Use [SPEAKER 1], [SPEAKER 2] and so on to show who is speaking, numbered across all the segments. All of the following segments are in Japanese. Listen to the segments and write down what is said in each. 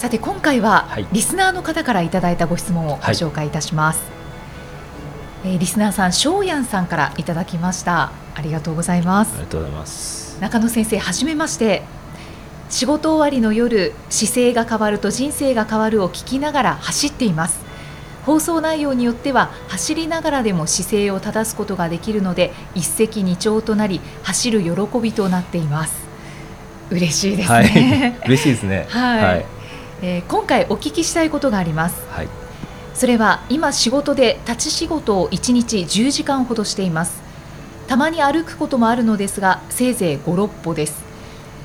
[SPEAKER 1] さて今回は、はい、リスナーの方からいただいたご質問をご紹介いたします、はい、えー、リスナーさんしょうやんさんからいただきました。ありがとうございます。
[SPEAKER 2] ありがとうございます。
[SPEAKER 1] 中野先生はじめまして。仕事終わりの夜姿勢が変わると人生が変わるを聞きながら走っています。放送内容によっては走りながらでも姿勢を正すことができるので一石二鳥となり走る喜びとなっています。嬉しいですね、
[SPEAKER 2] はい、嬉しいですね。
[SPEAKER 1] はい、はい、えー、今回お聞きしたいことがあります、はい、それは今仕事で立ち仕事を1日10時間ほどしています。たまに歩くこともあるのですがせいぜい5、6歩です。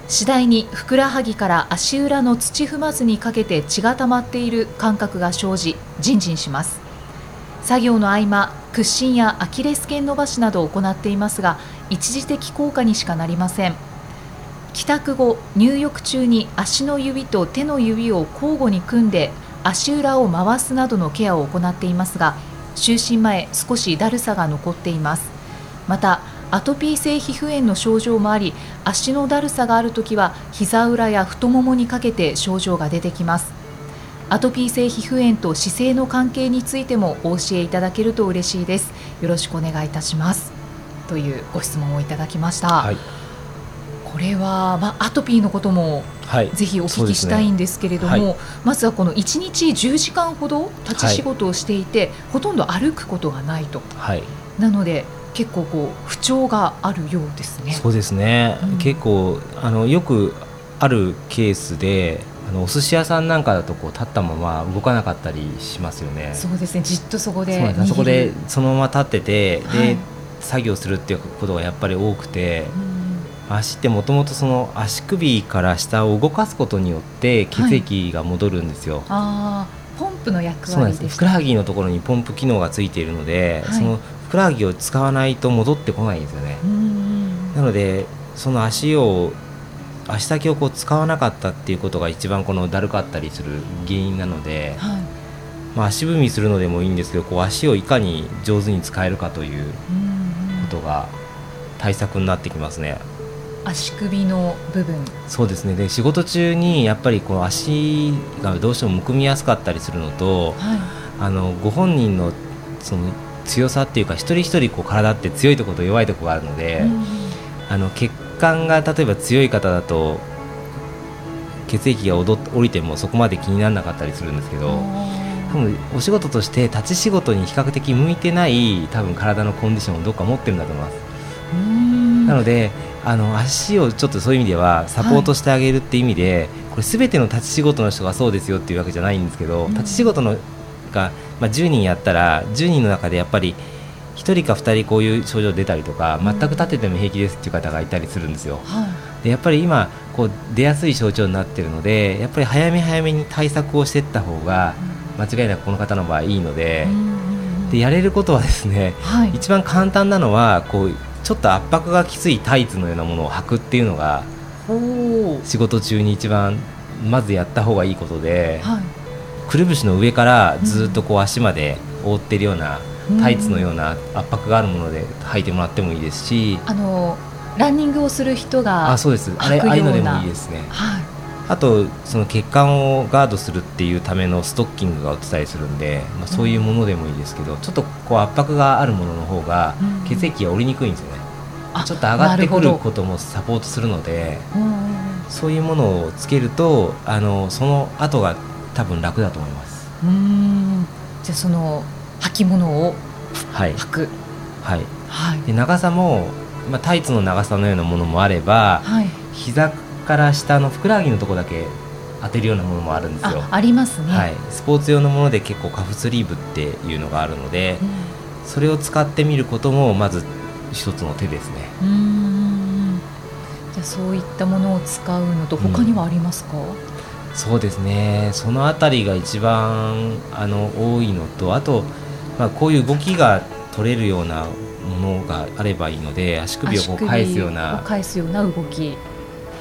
[SPEAKER 1] 次第にふくらはぎから足裏の土踏まずにかけて血が溜まっている感覚が生じじんじんします。作業の合間屈伸やアキレス腱伸ばしなどを行っていますが一時的効果にしかなりません帰宅後入浴中に足の指と手の指を交互に組んで足裏を回すなどのケアを行っていますが就寝前少しだるさが残っています。またアトピー性皮膚炎の症状もあり足のだるさがあるときは膝裏や太ももにかけて症状が出てきます。アトピー性皮膚炎と姿勢の関係についてもお教えいただけると嬉しいです。よろしくお願いいたします。というご質問をいただきました、はい、これは、まあ、アトピーのこともぜひお聞きしたいんですけれども、ねはい、まずはこの1日10時間ほど立ち仕事をしていて、はい、ほとんど歩くことがないと、なので結構こう不調があるようですね。
[SPEAKER 2] そうですね。うん、結構あのよくあるケースで。あのお寿司屋さんなんかだとこう立ったまま動かなかったりしますよね。
[SPEAKER 1] そうですね。じっとそこで
[SPEAKER 2] そこでそのまま立ってて、はい、で作業するっていうことがやっぱり多くて、うん、足ってもともとその足首から下を動かすことによって血液が戻るんですよ。はい、
[SPEAKER 1] ああ、ポンプの役割です、ね、
[SPEAKER 2] ふくらはぎのところにポンプ機能がついているので、はい、そのふくらはぎを使わないと戻ってこないんですよね。なのでその足を足先をこう使わなかったっていうことが一番このだるかったりする原因なので、はい、まあ、足踏みするのでもいいんですけどこう足をいかに上手に使えるかということが対策になってきますね。
[SPEAKER 1] 足首の部分。
[SPEAKER 2] そうですね。で仕事中にやっぱりこう足がどうしてもむくみやすかったりするのと、はい、あのご本人のその強さっていうか一人一人こう体って強いところと弱いところがあるので、うん、あの血管が例えば強い方だと血液が降りてもそこまで気にならなかったりするんですけど多分お仕事として立ち仕事に比較的向いてない多分体のコンディションをどっか持ってるんだと思います。なのであの足をちょっとそういう意味ではサポートしてあげるっていう意味で、はい、これすべての立ち仕事の人がそうですよっていうわけじゃないんですけど、うん、立ち仕事のがまあ、10人やったら10人の中でやっぱり1人か2人こういう症状出たりとか全く立てても平気ですっていう方がいたりするんですよ。はい、でやっぱり今こう出やすい症状になっているのでやっぱり早め早めに対策をしていった方が間違いなくこの方の場合いいのででやれることはですね、はい、一番簡単なのはこうちょっと圧迫がきついタイツのようなものを履くっていうのが仕事中に一番まずやった方がいいことで。はい。くるぶしの上からずっとこう足まで覆っているような、タイツのような圧迫があるもので履いてもらってもいいですし
[SPEAKER 1] あのランニングをする人が
[SPEAKER 2] あそうです。あれああいうのでもいいですね、はい、あとその血管をガードするっていうためのストッキングが売ってたりするんで、まあ、そういうものでもいいですけど、うん、ちょっとこう圧迫があるものの方が血液が下りにくいんですよね、うん、ちょっと上がってくることもサポートするので、そういうものをつけるとあのその後が多分楽だと思います。
[SPEAKER 1] うん。じゃあその履物を履く。
[SPEAKER 2] はい、はい、で長さも、まあ、タイツの長さのようなものもあれば、はい、膝から下のふくらはぎのところだけ当てるようなものもあるんですよ。
[SPEAKER 1] ありますね、
[SPEAKER 2] はい、スポーツ用のもので結構カフスリーブっていうのがあるので、うん、それを使ってみることもまず一つの手ですね。
[SPEAKER 1] うんじゃあそういったものを使うのと他にはありますか、うん。
[SPEAKER 2] そうですね。その辺りが一番あの多いのとあと、まあ、こういう動きが取れるようなものがあればいいので足首をこう返すような。
[SPEAKER 1] 返すような動き。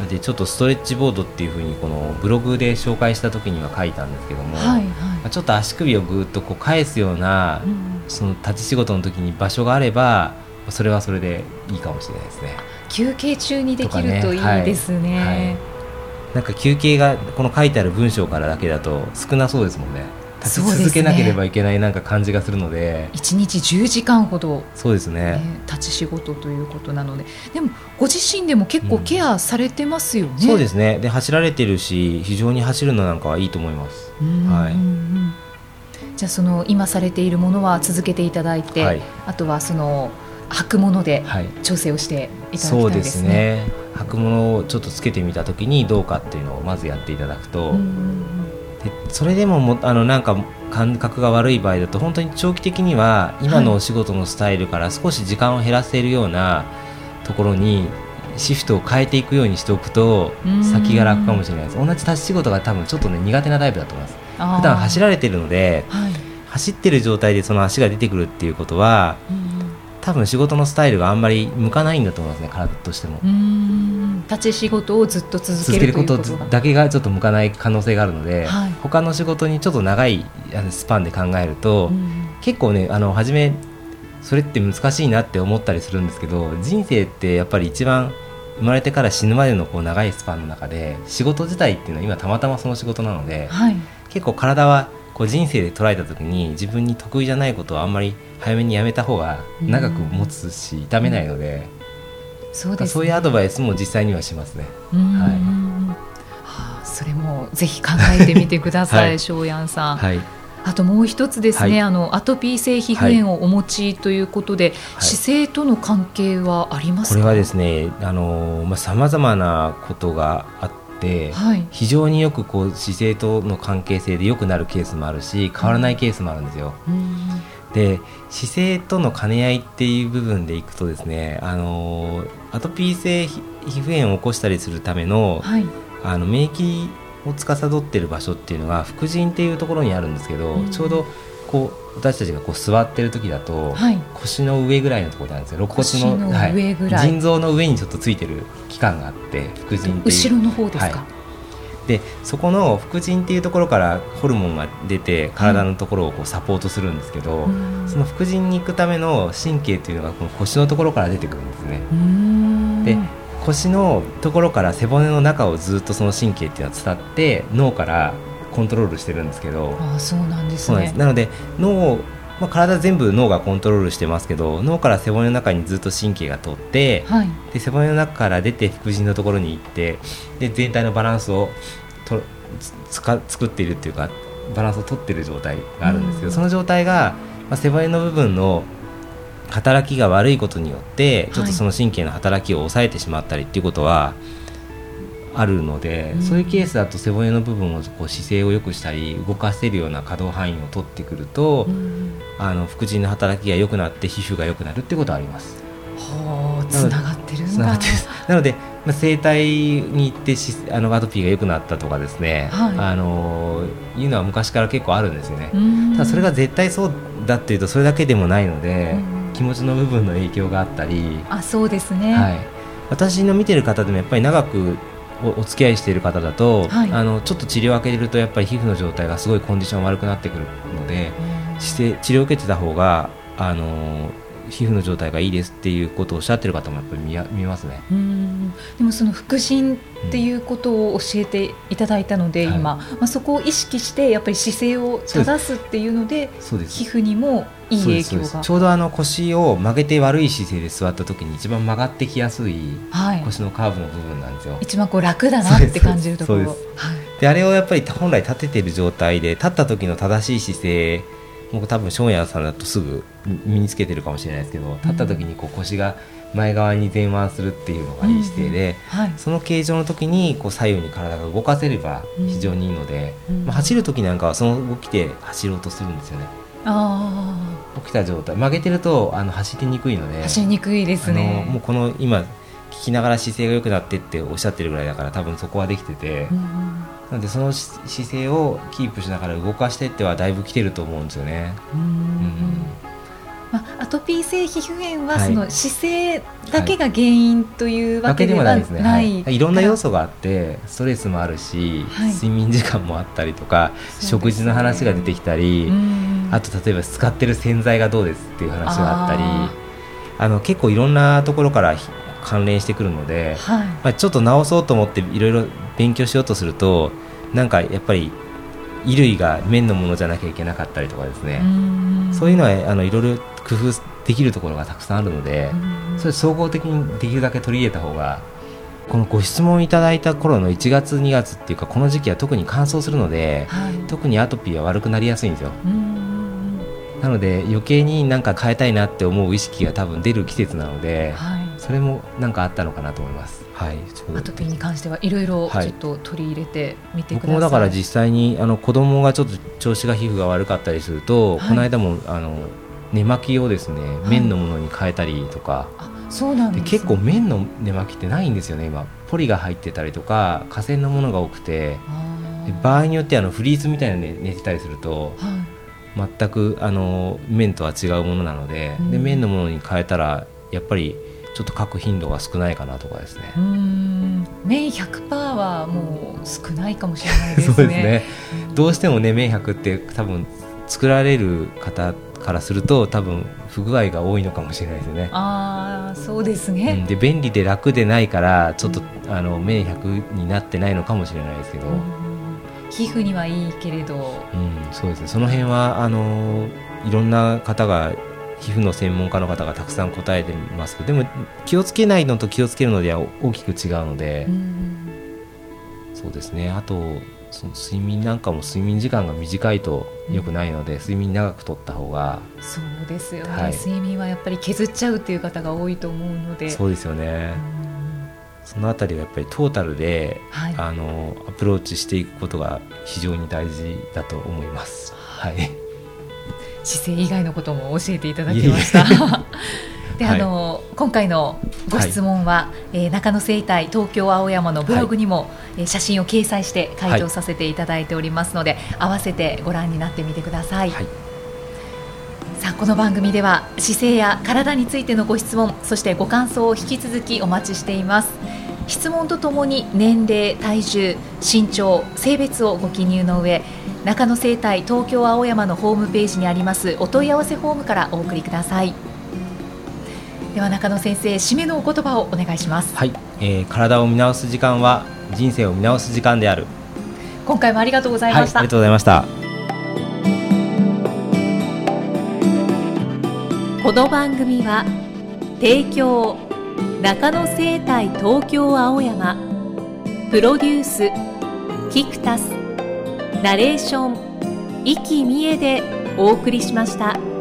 [SPEAKER 2] でちょっとストレッチボードっていうふうにこのブログで紹介した時には書いたんですけども、はいはい、ちょっと足首をぐっとこう返すような、うん、その立ち仕事の時に場所があればそれはそれでいいかもしれないですね。
[SPEAKER 1] 休憩中にできるといいですね、ね。はい。はい、
[SPEAKER 2] なんか休憩がこの書いてある文章からだけだと少なそうですもんね。立ち続けなければいけないなんか感じがするので。
[SPEAKER 1] 一、ね、日10時間ほど
[SPEAKER 2] そうですね、
[SPEAKER 1] ね、立ち仕事ということなので。でもご自身でも結構ケアされてますよね、うん、
[SPEAKER 2] そうですね。で走られてるし非常に走るのなんかはいいと思います、はい、
[SPEAKER 1] じゃあその今されているものは続けていただいて、はい、あとはその履くもので調整をしていただきたいですね、はい、そうですね。
[SPEAKER 2] 履くものをちょっとつけてみたときにどうかっていうのをまずやっていただくと、でそれでももあのなんか感覚が悪い場合だと本当に長期的には今のお仕事のスタイルから少し時間を減らせるようなところにシフトを変えていくようにしておくと先が楽かもしれないです。同じ立ち仕事が多分ちょっとね苦手なタイプだと思います。普段走られてるので、はい、走ってる状態でその足が出てくるっていうことは多分仕事のスタイルがあんまり向かないんだと思いますね体としても。
[SPEAKER 1] 立ち仕事をずっと続ける
[SPEAKER 2] ことだけがちょっと向かない可能性があるので、はい、他の仕事にちょっと長いスパンで考えると結構ねあの初めそれって難しいなって思ったりするんですけど人生ってやっぱり一番生まれてから死ぬまでのこう長いスパンの中で仕事自体っていうのは今たまたまその仕事なので、はい、結構体はこう人生で捉えた時に自分に得意じゃないことはあんまり早めにやめた方が長く持つし痛めないので、そうです、ね、そういうアドバイスも実際にはしますね。は
[SPEAKER 1] い、あ、それもぜひ考えてみてください、翔、は、や、んさん。はい。あともう一つですね、はい、あのアトピー性皮膚炎をお持ちということで、はい、姿勢との関係はあります
[SPEAKER 2] これはですね、あのまあさまざまなことがあって、はい、非常によくこう姿勢との関係性で良くなるケースもあるし変わらないケースもあるんですよ。で姿勢との兼ね合いっていう部分でいくとですねあのアトピー性皮膚炎を起こしたりするための,、あの免疫を司っている場所っていうのが副腎っていうところにあるんですけど、うん、ちょうどこう私たちがこう座ってる時だと、はい、腰の上ぐらいのところなんですよ。肋骨のはい、腎臓の上にちょっとついてる器官があって副腎っていう。
[SPEAKER 1] 後ろの方ですか、はい、
[SPEAKER 2] でそこの副腎っていうところからホルモンが出て体のところをこうサポートするんですけど、その副腎に行くための神経っていうのがこの腰のところから出てくるんですね。で腰のところから背骨の中をずっとその神経っていうのは伝って脳からコントロールしてるんですけど。
[SPEAKER 1] あそうなんですね。
[SPEAKER 2] なので脳まあ、体全部脳がコントロールしてますけど脳から背骨の中にずっと神経が通って、はい、で背骨の中から出て副腎のところに行ってで全体のバランスをとつか作っているっていうかバランスを取っている状態があるんですけど、その状態が、まあ、背骨の部分の働きが悪いことによってちょっとその神経の働きを抑えてしまったりっていうことはあるので、うん、そういうケースだと背骨の部分をこう姿勢を良くしたり動かせるような可動範囲を取ってくると、うん、あの副腎の働きが良くなって皮膚が良くなるってことはあります。
[SPEAKER 1] はあ、つながってるんだ。
[SPEAKER 2] なので、まあ、整体に行ってしあのアトピーが良くなったとかですね、はい、あのいうのは昔から結構あるんですよね。ただそれが絶対そうだっていうとそれだけでもないので、気持ちの部分の影響があったり、
[SPEAKER 1] あそうですね。
[SPEAKER 2] はい。私の見てる方でもやっぱり長くおお付き合いしている方だと、はい、あのちょっと治療を開けるとやっぱり皮膚の状態がすごいコンディション悪くなってくるので、姿勢治療を受けてた方があの皮膚の状態がいいですっていうことをおっしゃってる方もやっぱり見見ますね。
[SPEAKER 1] でもその腹心っていうことを教えていただいたので、うん、今、まあ、そこを意識してやっぱり姿勢を正すっていうので皮膚にもいい影響が。
[SPEAKER 2] ちょうどあの腰を曲げて悪い姿勢で座った時に一番曲がってきやすい腰のカーブの部分なんですよ、はい、
[SPEAKER 1] 一番こう楽だなって感じるところ。
[SPEAKER 2] で、はい、あれをやっぱり本来立ててる状態で立った時の正しい姿勢僕多分翔也さんだとすぐ身につけてるかもしれないですけど立った時にこう腰が前側に前腕するっていうのがいい姿勢で、うんはい、その形状の時にこう左右に体が動かせれば非常にいいので、うん、まあ、走る時なんかはその動きで走ろうとするんですよね。起きた状態。曲げてるとあの走りにくいので
[SPEAKER 1] 走りにくいですね。
[SPEAKER 2] もうこの今聞きながら姿勢が良くなってっておっしゃってるぐらいだから多分そこはできてて、うん、なのでその姿勢をキープしながら動かしてってはだいぶ来てると思うんですよね。うん、うん
[SPEAKER 1] まあ、アトピー性皮膚炎はその姿勢だけが原因というわけではないですね、はい、
[SPEAKER 2] いろんな要素があってストレスもあるし、はい、睡眠時間もあったりとか、ね、食事の話が出てきたりあと例えば使ってる洗剤がどうですっていう話があったりあの結構いろんなところから関連してくるので、はい、まあ、ちょっと直そうと思っていろいろ勉強しようとするとなんかやっぱり衣類が綿のものじゃなきゃいけなかったりとかですね。そういうのはあのいろいろ工夫できるところがたくさんあるのでそれ総合的にできるだけ取り入れた方がこのご質問いただいた頃の1月2月っていうかこの時期は特に乾燥するので、はい、特にアトピーは悪くなりやすいんですよ。なので余計になんか変えたいなって思う意識が多分出る季節なので、はい、それもなんかあったのかなと思います。はい、
[SPEAKER 1] アトピーに関してはいろいろちょっと取り入れてみてください、
[SPEAKER 2] 僕もだから実際にあの子供がちょっと調子が皮膚が悪かったりすると、はい、この間もあの寝巻きをですね綿のものに変えたりとか、
[SPEAKER 1] そうなん、ね、
[SPEAKER 2] 結構綿の寝巻きってないんですよね今。ポリが入ってたりとか河川のものが多くて。場合によってあのフリースみたいなので寝てたりすると、はい、全くあの綿とは違うものなので,、で綿のものに変えたらやっぱりちょっと書く頻度が少ないかなとかですね。
[SPEAKER 1] 綿100%はもう少ないかもしれないですね。そうですね。
[SPEAKER 2] どうしてもね綿100って多分作られる方からすると多分不具合が多いのかもしれないですね。
[SPEAKER 1] ああそうですね、
[SPEAKER 2] うん、で便利で楽でないからちょっと、うん、あの綿100になってないのかもしれないですけど、うん、
[SPEAKER 1] 皮膚にはいいけれど、う
[SPEAKER 2] ん、そうですねその辺はあのいろんな方が皮膚の専門家の方がたくさん答えてます。けどでも気をつけないのと気をつけるのでは大きく違うので、そうですね。あとその睡眠なんかも睡眠時間が短いとよくないので、うん、睡眠長くとった方が。
[SPEAKER 1] そうですよね、はい、睡眠はやっぱり削っちゃうっていう方が多いと思うので。
[SPEAKER 2] そうですよね、そのあたりはやっぱりトータルで、はい、あのアプローチしていくことが非常に大事だと思います。はい、
[SPEAKER 1] 姿勢以外のことも教えていただきました。で、あの、今回のご質問は、はい、えー、中野生態東京青山のブログにも、はい、写真を掲載して回答させていただいておりますので、はい、合わせてご覧になってみてください。はい、さあこの番組では姿勢や体についてのご質問そしてご感想を引き続きお待ちしています質問とともに年齢体重身長性別をご記入の上中野生態東京青山のホームページにありますお問い合わせフォームからお送りください。では中野先生締めのお言葉をお願いします。
[SPEAKER 2] はい、えー、体を見直す時間は人生を見直す時間である。
[SPEAKER 1] 今回もありがとうございました、
[SPEAKER 2] はい、ありがとうございました。
[SPEAKER 1] この番組は提供中野生態東京青山プロデュースキクタスナレーション生きみえでお送りしました。